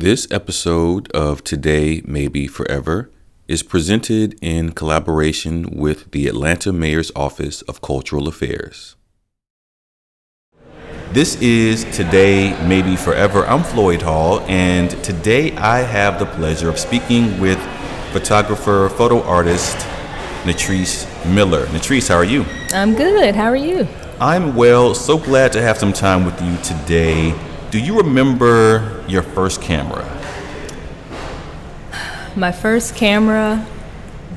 This episode of Today Maybe Forever is presented in collaboration with the Atlanta Mayor's Office of Cultural Affairs. This is Today Maybe Forever. I'm Floyd Hall, and today I have the pleasure of speaking with photographer, photo artist Natrice Miller. Natrice, how are you? I'm good. How are you? I'm well. So glad to have some time with you today do you remember your first camera? My first camera,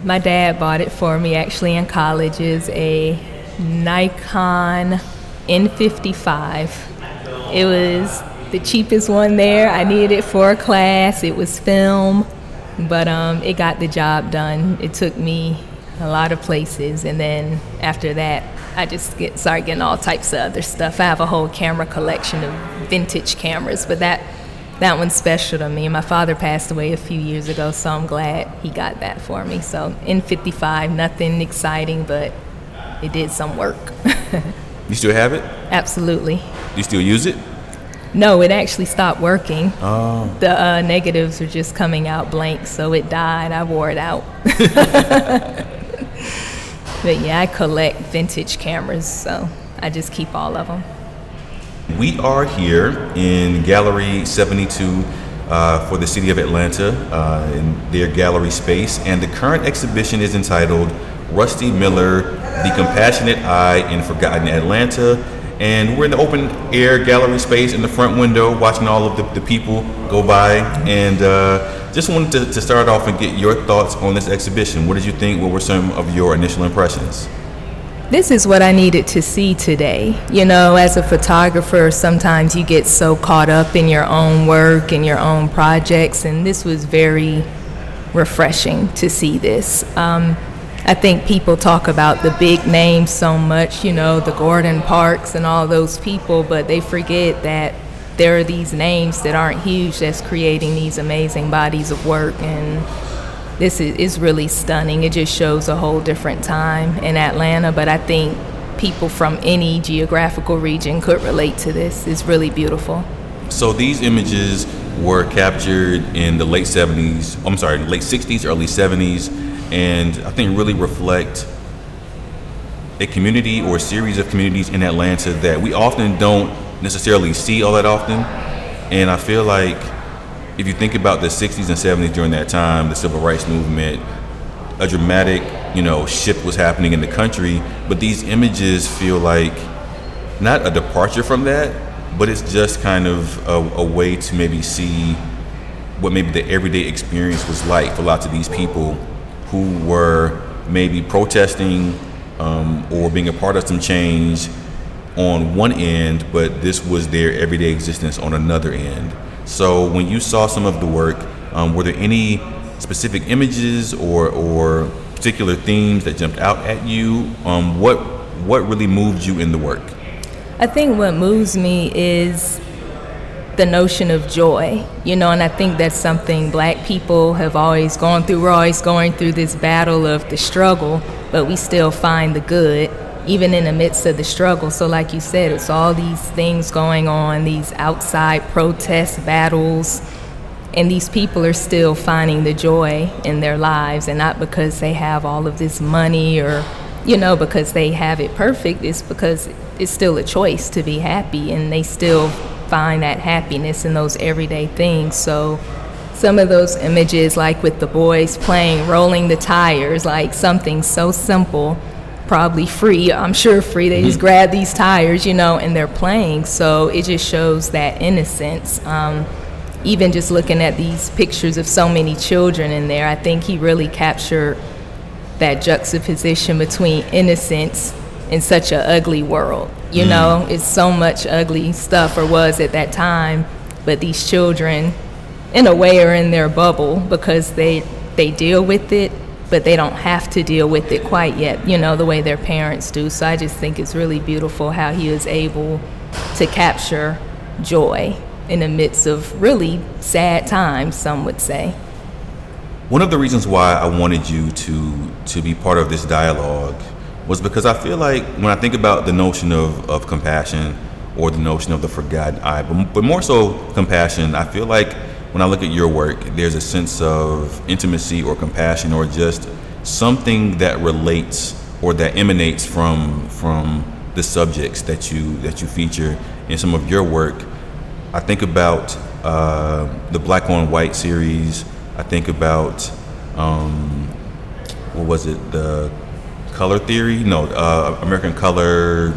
my dad bought it for me actually in college, is a Nikon N55. It was the cheapest one there. I needed it for a class. It was film, but um, it got the job done. It took me a lot of places, and then after that, I just get started getting all types of other stuff. I have a whole camera collection of vintage cameras, but that that one's special to me. My father passed away a few years ago, so I'm glad he got that for me. So N55, nothing exciting, but it did some work. you still have it? Absolutely. You still use it? No, it actually stopped working. Oh. The uh, negatives are just coming out blank, so it died. I wore it out. But yeah, I collect vintage cameras, so I just keep all of them. We are here in Gallery 72 uh, for the City of Atlanta uh, in their gallery space, and the current exhibition is entitled Rusty Miller, The Compassionate Eye in Forgotten Atlanta. And we're in the open air gallery space in the front window watching all of the, the people go by. And uh, just wanted to, to start off and get your thoughts on this exhibition. What did you think? What were some of your initial impressions? This is what I needed to see today. You know, as a photographer, sometimes you get so caught up in your own work and your own projects, and this was very refreshing to see this. Um, I think people talk about the big names so much, you know, the Gordon Parks and all those people, but they forget that there are these names that aren't huge that's creating these amazing bodies of work and this is, really stunning. It just shows a whole different time in atlanta but i think people from any geographical region could relate to this. It's really beautiful. So these images were captured in the late 70s i'm sorry late 60s early 70s and i think really reflect a community or a series of communities in atlanta that we often don't necessarily see all that often. And I feel like if you think about the 60s and 70s during that time, the civil rights movement, a dramatic, you know, shift was happening in the country, but these images feel like not a departure from that, but it's just kind of a, a way to maybe see what maybe the everyday experience was like for lots of these people who were maybe protesting um, or being a part of some change on one end, but this was their everyday existence on another end. So when you saw some of the work, um, were there any specific images or, or particular themes that jumped out at you? Um, what what really moved you in the work? I think what moves me is the notion of joy, you know, and I think that's something black people have always gone through. We're always going through this battle of the struggle, but we still find the good even in the midst of the struggle. So, like you said, it's all these things going on, these outside protests, battles, and these people are still finding the joy in their lives, and not because they have all of this money or, you know, because they have it perfect. It's because it's still a choice to be happy, and they still find that happiness in those everyday things. So, some of those images, like with the boys playing, rolling the tires, like something so simple probably free. I'm sure free. They just mm-hmm. grab these tires, you know, and they're playing. So it just shows that innocence. Um, even just looking at these pictures of so many children in there, I think he really captured that juxtaposition between innocence in such an ugly world. You mm. know, it's so much ugly stuff, or was at that time, but these children, in a way, are in their bubble because they they deal with it but they don't have to deal with it quite yet, you know, the way their parents do. So I just think it's really beautiful how he was able to capture joy in the midst of really sad times, some would say. One of the reasons why I wanted you to to be part of this dialogue was because I feel like when I think about the notion of, of compassion or the notion of the forgotten eye, but, but more so compassion, I feel like when I look at your work, there's a sense of intimacy or compassion or just something that relates or that emanates from from the subjects that you that you feature in some of your work. I think about uh, the Black on White series. I think about um, what was it? The Color Theory? No, uh, American Color.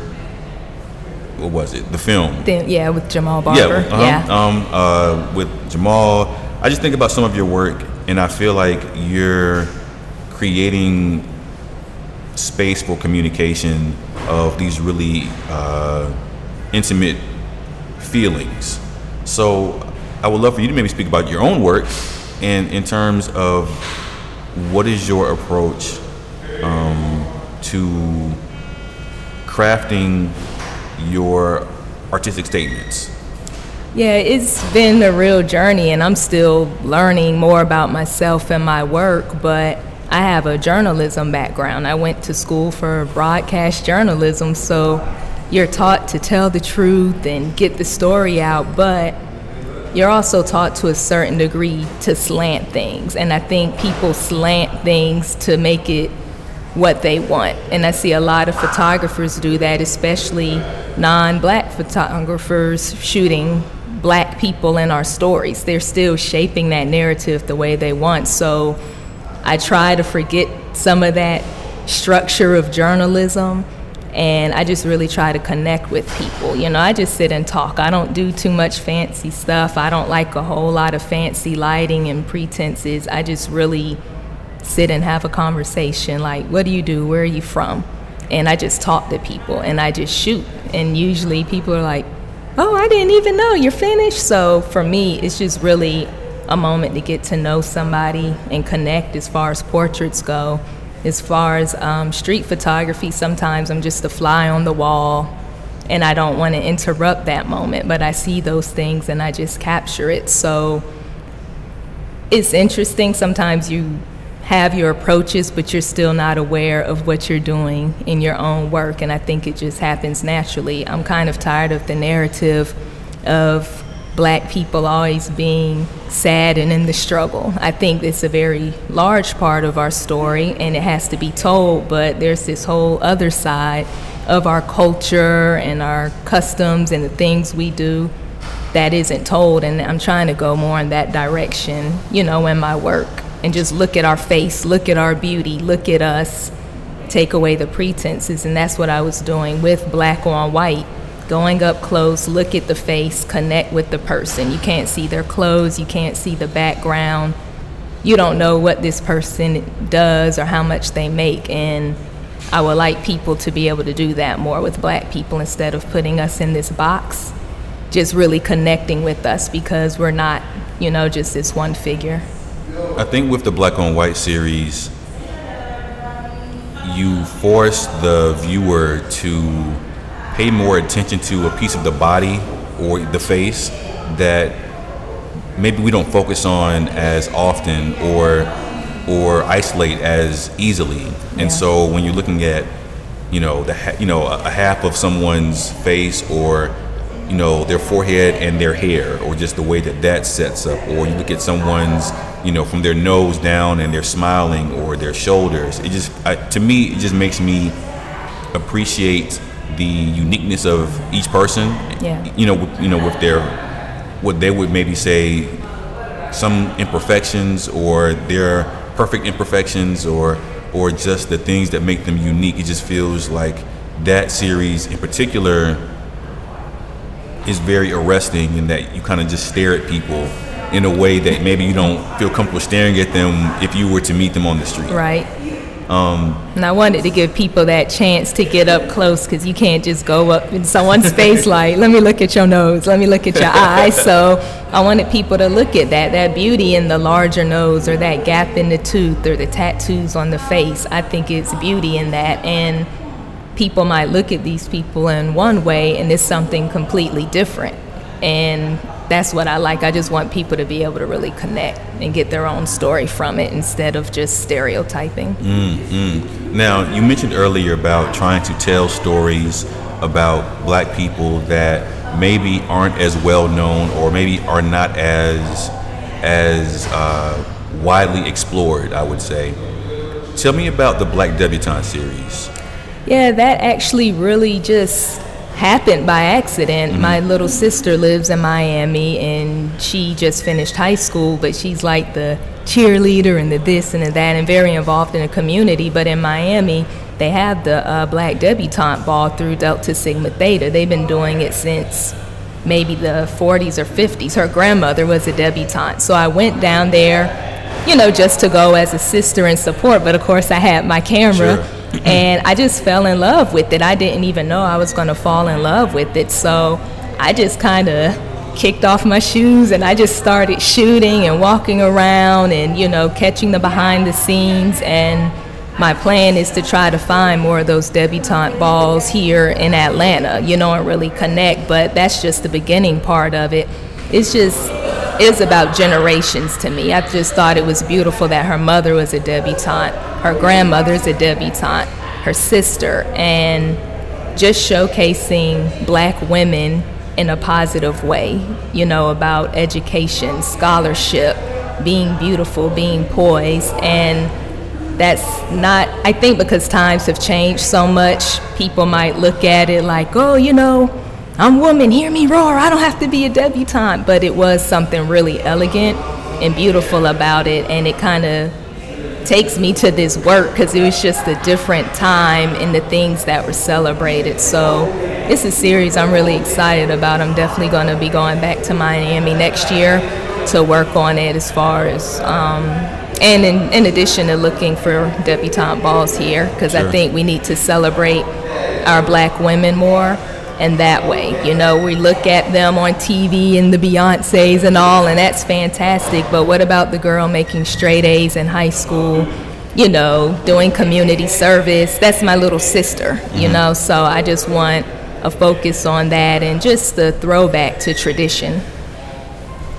What was it? The film. Then, yeah, with Jamal Barber. Yeah, uh-huh. yeah. Um, uh, with Jamal, I just think about some of your work, and I feel like you're creating space for communication of these really uh, intimate feelings. So, I would love for you to maybe speak about your own work, and in terms of what is your approach um, to crafting your artistic statements? Yeah, it's been a real journey, and I'm still learning more about myself and my work. But I have a journalism background. I went to school for broadcast journalism, so you're taught to tell the truth and get the story out, but you're also taught to a certain degree to slant things. And I think people slant things to make it what they want. And I see a lot of photographers do that, especially non black photographers shooting black people in our stories. They're still shaping that narrative the way they want. So I try to forget some of that structure of journalism and I just really try to connect with people. You know, I just sit and talk. I don't do too much fancy stuff. I don't like a whole lot of fancy lighting and pretenses. I just really sit and have a conversation like, what do you do? Where are you from? And I just talk to people and I just shoot. And usually people are like, oh, I didn't even know you're finished. So for me, it's just really a moment to get to know somebody and connect as far as portraits go as far as um, street photography, sometimes I'm just a fly on the wall and I don't want to interrupt that moment, but I see those things and I just capture it. So it's interesting. Sometimes you have your approaches, but you're still not aware of what you're doing in your own work, and I think it just happens naturally. I'm kind of tired of the narrative of black people always being sad and in the struggle. I think it's a very large part of our story and it has to be told, but there's this whole other side of our culture and our customs and the things we do that isn't told and I'm trying to go more in that direction, you know, in my work and just look at our face, look at our beauty, look at us, take away the pretenses and that's what I was doing with Black on White going up close, look at the face, connect with the person. You can't see their clothes, you can't see the background. You don't know what this person does or how much they make. And I would like people to be able to do that more with black people instead of putting us in this box, just really connecting with us because we're not, you know, just this one figure. I think with the Black on White series, you force the viewer to pay more attention to a piece of the body or the face that maybe we don't focus on as often or or isolate as easily. And yeah. so when you're looking at you know the ha- you know a, a half of someone's face or you know their forehead and their hair or just the way that that sets up or you look at someone's you know from their nose down and they're smiling or their shoulders it just I, to me it just makes me appreciate the uniqueness of each person. Yeah. You know, you know, with their what they would maybe say some imperfections or their perfect imperfections or or just the things that make them unique. It just feels like that series in particular is very arresting in that you kind of just stare at people in a way that maybe you don't feel comfortable staring at them if you were to meet them on the street. Right. Um, and I wanted to give people that chance to get up close because you can't just go up in someone's face like, let me look at your nose, let me look at your eyes. So I wanted people to look at that, that beauty in the larger nose or that gap in the tooth or the tattoos on the face. I think it's beauty in that. And people might look at these people in one way and it's something completely different. And that's what I like. I just want people to be able to really connect and get their own story from it instead of just stereotyping. Mm-hmm. Now, you mentioned earlier about trying to tell stories about black people that maybe aren't as well known or maybe are not as as uh, widely explored, I would say. Tell me about the Black Debutante series. Yeah, that actually really just happened by accident. Mm-hmm. My little sister lives in Miami and she just finished high school, but she's like the cheerleader and the this and the that and very involved in the community. But in Miami, they have the uh, Black Debutante Ball through Delta Sigma Theta. They've been doing it since maybe the 40s or 50s. Her grandmother was a debutante. So I went down there you know, just to go as a sister and support. But of course, I had my camera. Sure. And I just fell in love with it. I didn't even know I was going to fall in love with it. So I just kind of kicked off my shoes and I just started shooting and walking around and, you know, catching the behind the scenes. And my plan is to try to find more of those debutante balls here in Atlanta, you know, and really connect. But that's just the beginning part of it. It's just is about generations to me. I just thought it was beautiful that her mother was a debutante, her grandmother's a debutante, her sister, and just showcasing black women in a positive way, you know, about education, scholarship, being beautiful, being poised, and that's not, I think because times have changed so much, people might look at it like, oh, you know, I'm woman, hear me roar. I don't have to be a debutante. But it was something really elegant and beautiful about it. And it kind of takes me to this work because it was just a different time in the things that were celebrated. So it's a series I'm really excited about. I'm definitely going to be going back to Miami next year to work on it as far as. Um, and in, in addition to looking for debutante balls here, because sure. I think we need to celebrate our black women more and that way. You know, we look at them on TV and the Beyoncés and all, and that's fantastic. But what about the girl making straight A's in high school? You know, doing community service. That's my little sister, you mm-hmm. know, so I just want a focus on that and just the throwback to tradition.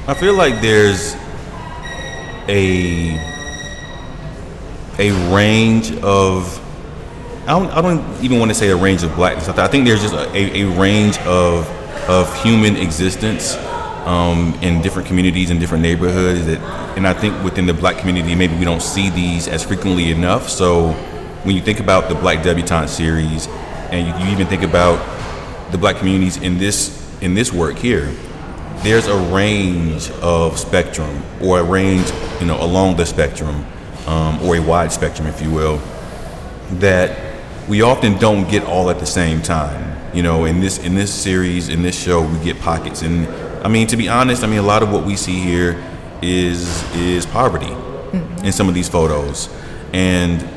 I feel like there's a a range of I don't, I don't even want to say a range of blackness. I think there's just a, a range of of human existence um, in different communities and different neighborhoods. That, and I think within the black community, maybe we don't see these as frequently enough. So when you think about the Black Debutante series, and you, you even think about the black communities in this in this work here, there's a range of spectrum, or a range, you know, along the spectrum, um, or a wide spectrum, if you will, that we often don't get all at the same time. You know, in this in this series, in this show, we get pockets. And I mean, to be honest, I mean a lot of what we see here is is poverty mm-hmm. in some of these photos, and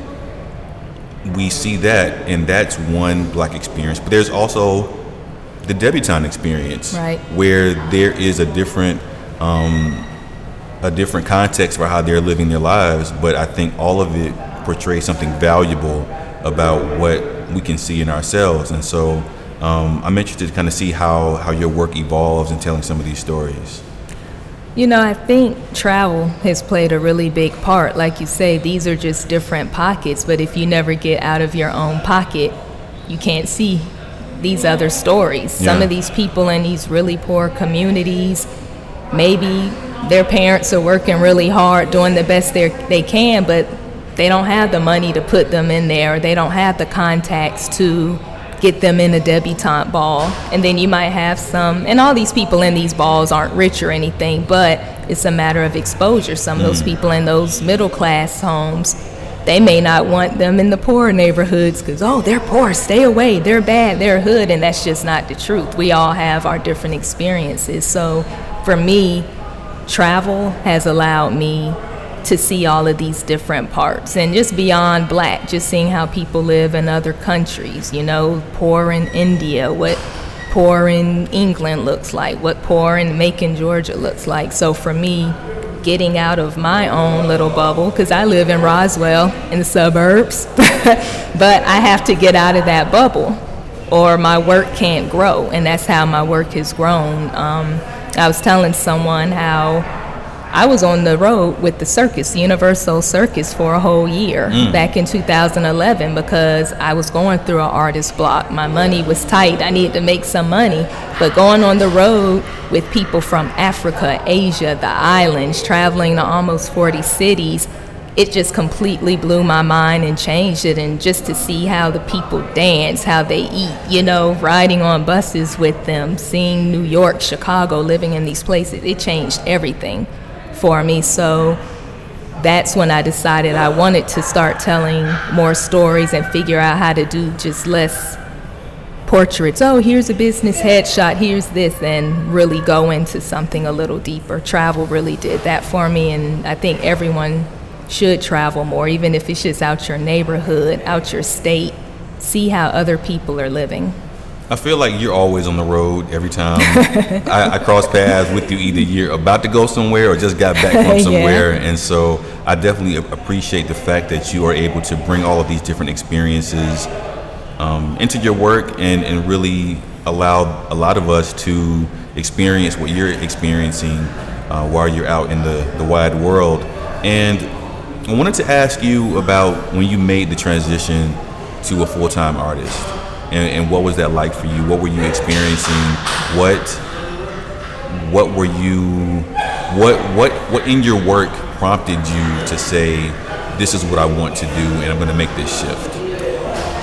we see that, and that's one black experience. But there's also the debutante experience, right. where there is a different um, a different context for how they're living their lives. But I think all of it portrays something valuable about what we can see in ourselves. And so um, I'm interested to kind of see how, how your work evolves in telling some of these stories. You know, I think travel has played a really big part. Like you say, these are just different pockets, but if you never get out of your own pocket, you can't see these other stories. Yeah. Some of these people in these really poor communities, maybe their parents are working really hard, doing the best they can, but they don't have the money to put them in there. They don't have the contacts to get them in a debutante ball. And then you might have some, and all these people in these balls aren't rich or anything, but it's a matter of exposure. Some of those mm. people in those middle class homes, they may not want them in the poor neighborhoods because, oh, they're poor, stay away, they're bad, they're hood, and that's just not the truth. We all have our different experiences. So for me, travel has allowed me to see all of these different parts. And just beyond black just seeing how people live in other countries you know poor in india what poor in england looks like what poor in macon georgia looks like. So for me getting out of my own little bubble because i live in roswell in the suburbs but i have to get out of that bubble or my work can't grow. And that's how my work has grown. Um, i was telling someone how I was on the road with the circus, UniverSoul Circus, for a whole year mm. back in 2011 because I was going through an artist block. My money was tight. I needed to make some money. But going on the road with people from Africa, Asia, the islands, traveling to almost 40 cities, it just completely blew my mind and changed it. And just to see how the people dance, how they eat, you know, riding on buses with them, seeing New York, Chicago, living in these places, it changed everything for me. So that's when I decided I wanted to start telling more stories and figure out how to do just less portraits. Oh, here's a business headshot, here's this, and really go into something a little deeper. Travel really did that for me, and I think everyone should travel more, even if it's just out your neighborhood, out your state, see how other people are living. I feel like you're always on the road every time I, I, cross paths with you. Either you're about to go somewhere or just got back from somewhere, yeah. and so I definitely appreciate the fact that you are able to bring all of these different experiences um, into your work and, and really allow a lot of us to experience what you're experiencing uh, while you're out in the, the wide world. And I wanted to ask you about when you made the transition to a full time artist and, and what was that like for you? What were you experiencing? What what were you what what what in your work prompted you to say this is what I want to do and I'm going to make this shift?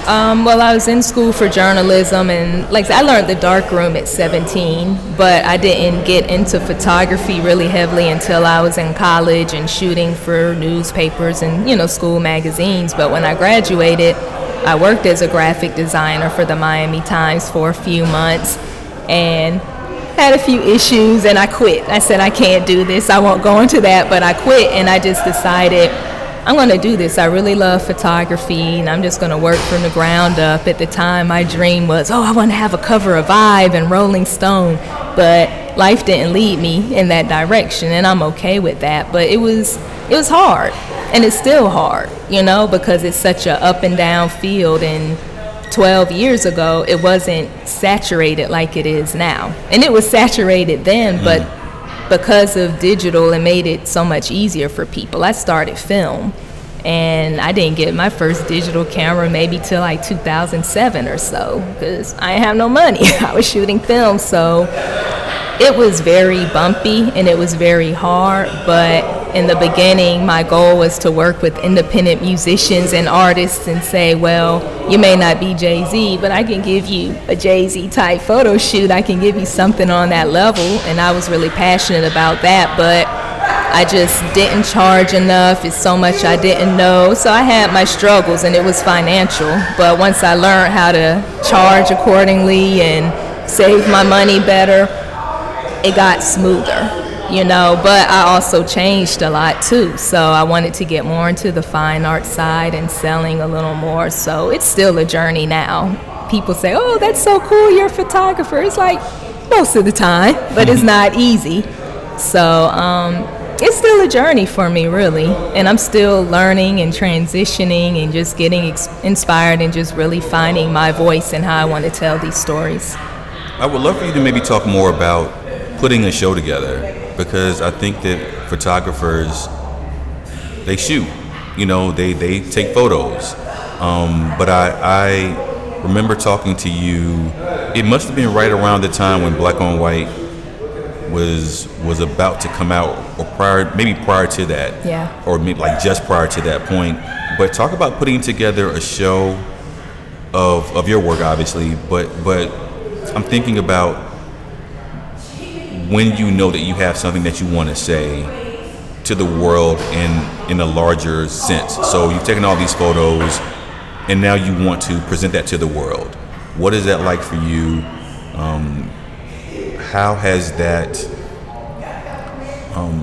Um, well, I was in school for journalism, and like I learned the dark room at 17, but I didn't get into photography really heavily until I was in college and shooting for newspapers and you know school magazines. But when I graduated, I worked as a graphic designer for the Miami Times for a few months and had a few issues and I quit. I said, I can't do this. I won't go into that, but I quit and I just decided I'm going to do this. I really love photography and I'm just going to work from the ground up. At the time, my dream was, oh, I want to have a cover of Vibe and Rolling Stone, but life didn't lead me in that direction and I'm okay with that. But it was it was hard and it's still hard you know because it's such a up and down field and 12 years ago it wasn't saturated like it is now and it was saturated then mm. but because of digital it made it so much easier for people i started film and i didn't get my first digital camera maybe till like 2007 or so because i didn't have no money i was shooting film so it was very bumpy and it was very hard but in the beginning, my goal was to work with independent musicians and artists and say, well, you may not be Jay Z, but I can give you a Jay Z type photo shoot. I can give you something on that level. And I was really passionate about that, but I just didn't charge enough. It's so much I didn't know. So I had my struggles, and it was financial. But once I learned how to charge accordingly and save my money better, it got smoother you know, but I also changed a lot too. So I wanted to get more into the fine art side and selling a little more. So it's still a journey now. People say, oh, that's so cool, you're a photographer. It's like most of the time, but it's not easy. So um, it's still a journey for me, really. And I'm still learning and transitioning and just getting ex- inspired and just really finding my voice and how I want to tell these stories. I would love for you to maybe talk more about putting a show together because I think that photographers they shoot, you know, they they take photos. Um, but I I remember talking to you. It must have been right around the time when Black on White was was about to come out, or prior maybe prior to that, yeah, or maybe like just prior to that point. But talk about putting together a show of of your work, obviously. But but I'm thinking about when you know that you have something that you want to say to the world in in a larger sense. So you've taken all these photos, and now you want to present that to the world. What is that like for you? Um, how has that um,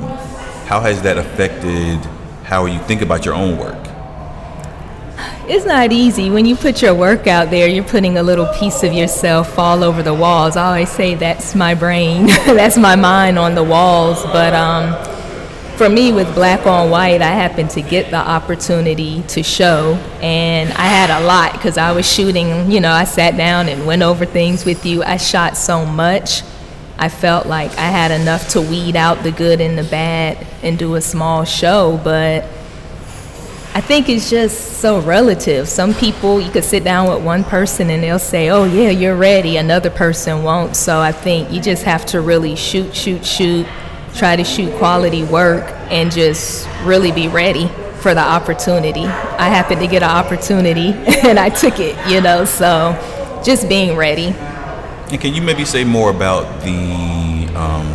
how has that affected how you think about your own work? It's not easy. When you put your work out there, you're putting a little piece of yourself all over the walls. I always say that's my brain, that's my mind on the walls. But um, for me, with Black on White, I happened to get the opportunity to show, and I had a lot because I was shooting. You know, I sat down and went over things with you. I shot so much I felt like I had enough to weed out the good and the bad and do a small show, but I think it's just so relative. Some people, you could sit down with one person and they'll say, oh, yeah, you're ready. Another person won't. So I think you just have to really shoot, shoot, shoot, try to shoot quality work, and just really be ready for the opportunity. I happened to get an opportunity and I took it, you know, so just being ready. And can you maybe say more about the um,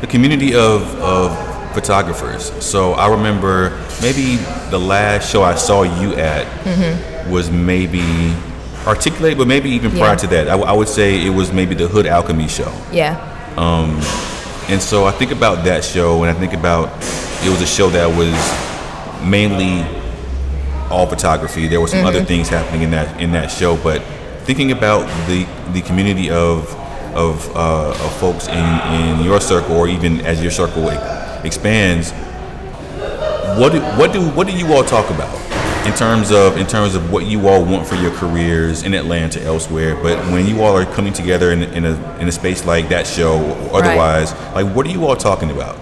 the community of, of photographers? So I remember maybe the last show I saw you at mm-hmm. was maybe articulate, but maybe even prior yeah. to that, I, w- I would say it was maybe the Hood Alchemy show. Yeah. Um, and so I think about that show, and I think about it was a show that was mainly all photography. There were some mm-hmm. other things happening in that in that show, but thinking about the the community of of, uh, of folks in, in your circle, or even as your circle expands, what do, what do what do you all talk about in terms of in terms of what you all want for your careers in Atlanta, elsewhere? But when you all are coming together in, in a in a space like that show, or otherwise, right. like what are you all talking about?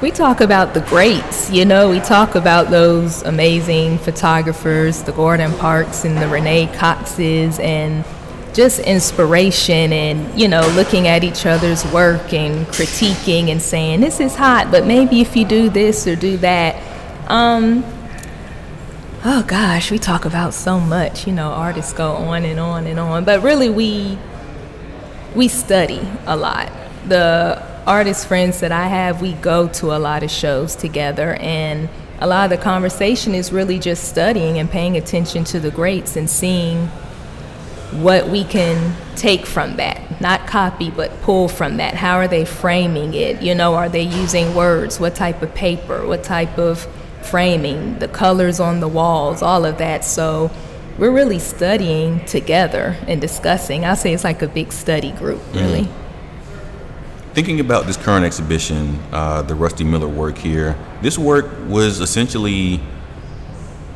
We talk about the greats, you know, we talk about those amazing photographers, the Gordon Parks and the Renee Coxes, and just inspiration and, you know, looking at each other's work and critiquing and saying, this is hot, but maybe if you do this or do that. Um, oh gosh, we talk about so much, you know, artists go on and on and on, but really we we study a lot. The artist friends that I have, we go to a lot of shows together, and a lot of the conversation is really just studying and paying attention to the greats and seeing what we can take from that. Not copy, but pull from that. How are they framing it? You know, are they using words? What type of paper? What type of framing? The colors on the walls, all of that. So we're really studying together and discussing. I'll say it's like a big study group, really. Mm-hmm thinking about this current exhibition, uh, the Rusty Miller work here, this work was essentially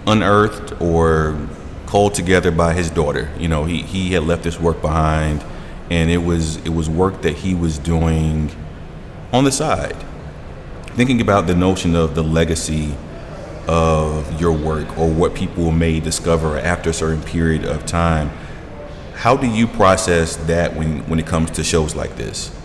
unearthed or called together by his daughter. You know, he, he had left this work behind, and it was it was work that he was doing on the side. Thinking about the notion of the legacy of your work or what people may discover after a certain period of time, how do you process that when, when it comes to shows like this?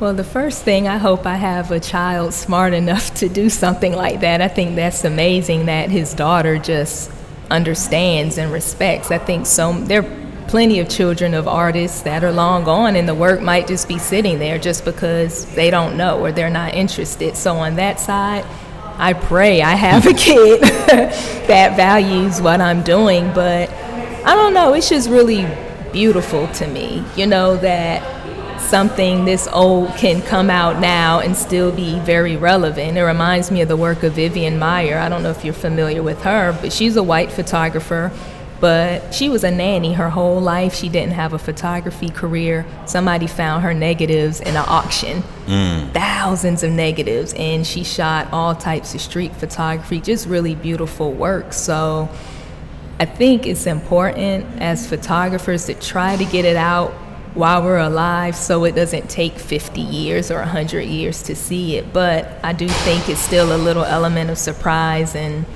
Well, the first thing, I hope I have a child smart enough to do something like that. I think that's amazing that his daughter just understands and respects. I think so. There are plenty of children of artists that are long gone, and the work might just be sitting there just because they don't know or they're not interested. So, on that side, I pray I have a kid that values what I'm doing, but I don't know. It's just really beautiful to me, you know, that something this old can come out now and still be very relevant. It reminds me of the work of Vivian Maier. I don't know if you're familiar with her, but she's a white photographer. But she was a nanny her whole life. She didn't have a photography career. Somebody found her negatives in an auction, mm. thousands of negatives, and she shot all types of street photography, just really beautiful work. So I think it's important as photographers to try to get it out while we're alive so it doesn't take 50 years or 100 years to see it. But I do think it's still a little element of surprise and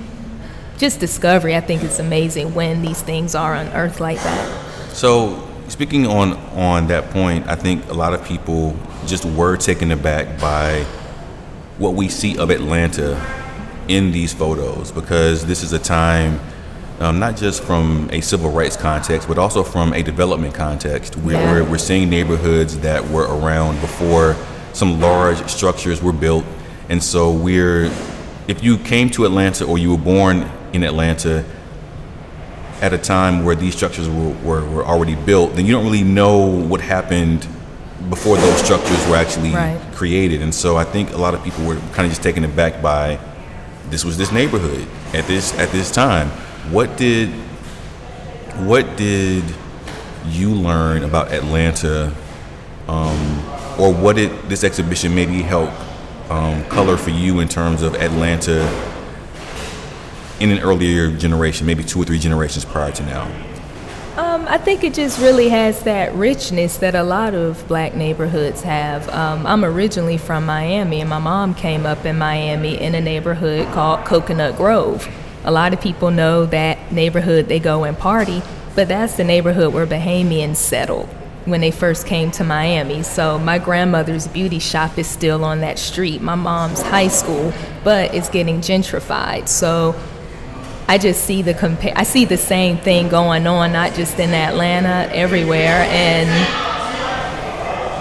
just discovery. I think it's amazing when these things are unearthed like that. So, speaking on, on that point, I think a lot of people just were taken aback by what we see of Atlanta in these photos because this is a time um, not just from a civil rights context, but also from a development context. We're, yeah. we're, we're, seeing neighborhoods that were around before some large structures were built. And so we're, if you came to Atlanta or you were born in Atlanta at a time where these structures were, were, were already built, then you don't really know what happened before those structures were actually right. created. And so I think a lot of people were kind of just taken aback by this was this neighborhood at this at this time what did what did you learn about Atlanta, um, or what did this exhibition maybe help um, color for you in terms of Atlanta in an earlier generation, maybe two or three generations prior to now? Um, I think it just really has that richness that a lot of black neighborhoods have. Um, I'm originally from Miami, and my mom came up in Miami in a neighborhood called Coconut Grove. A lot of people know that neighborhood, they go and party, but that's the neighborhood where Bahamians settled when they first came to Miami. So my grandmother's beauty shop is still on that street. My mom's high school, but it's getting gentrified. So I just see the compare. I see the same thing going on, not just in Atlanta, everywhere, and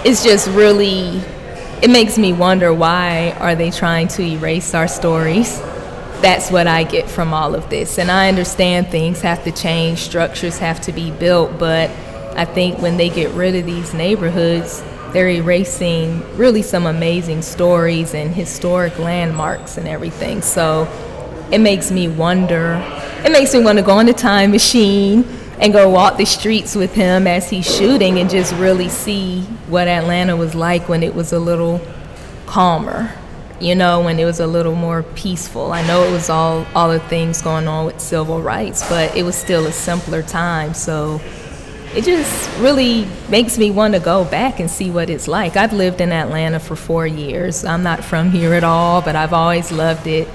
it's just really. It makes me wonder why are they trying to erase our stories? That's what I get from all of this, and I understand things have to change, structures have to be built, but I think when they get rid of these neighborhoods, they're erasing really some amazing stories and historic landmarks and everything. So it makes me wonder. It makes me want to go on the time machine and go walk the streets with him as he's shooting and just really see what Atlanta was like when it was a little calmer. You know, when it was a little more peaceful. I know it was all all the things going on with civil rights, but it was still a simpler time. So it just really makes me want to go back and see what it's like. I've lived in Atlanta for four years. I'm not from here at all, but I've always loved it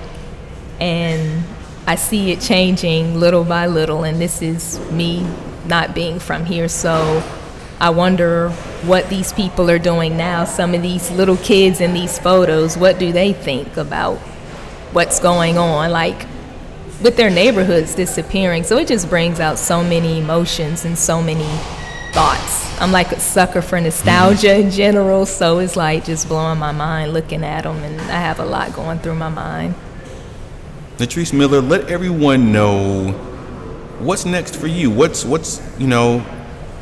and I see it changing little by little, and this is me not being from here. So I wonder what these people are doing now. Some of these little kids in these photos, what do they think about what's going on? Like with their neighborhoods disappearing. So it just brings out so many emotions and so many thoughts. I'm like a sucker for nostalgia in general, so it's like just blowing my mind looking at them, and I have a lot going through my mind. Natrice Miller, let everyone know what's next for you. What's what's you know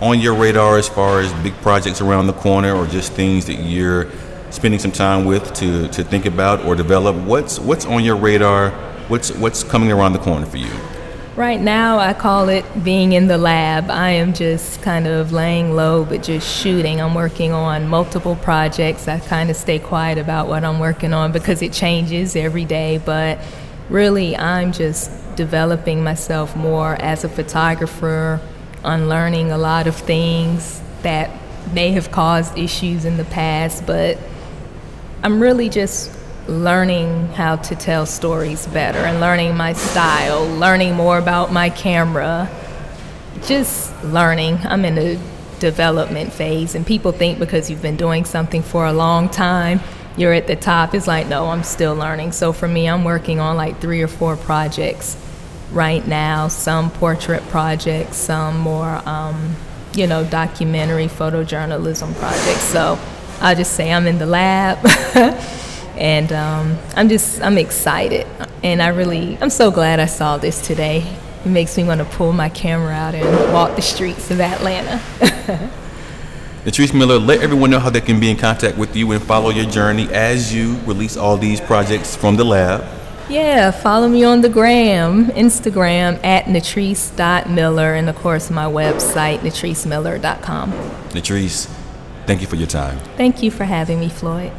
on your radar as far as big projects around the corner, or just things that you're spending some time with to, to think about or develop. What's what's on your radar? What's what's coming around the corner for you? Right now, I call it being in the lab. I am just kind of laying low, but just shooting. I'm working on multiple projects. I kind of stay quiet about what I'm working on because it changes every day, but really I'm just developing myself more as a photographer, unlearning a lot of things that may have caused issues in the past, but I'm really just learning how to tell stories better and learning my style, learning more about my camera, just learning. I'm in a development phase, and people think because you've been doing something for a long time, you're at the top. It's like, no, I'm still learning. So for me, I'm working on like three or four projects right now, some portrait projects, some more, um, you know, documentary photojournalism projects. So I'll just say I'm in the lab. and um, I'm just, I'm excited. And I really, I'm so glad I saw this today. It makes me want to pull my camera out and walk the streets of Atlanta. Natrice Miller, let everyone know how they can be in contact with you and follow your journey as you release all these projects from the lab. Yeah, follow me on the gram, Instagram at natrice.miller, and of course my website, natricemiller.com. Natrice, thank you for your time. Thank you for having me, Floyd.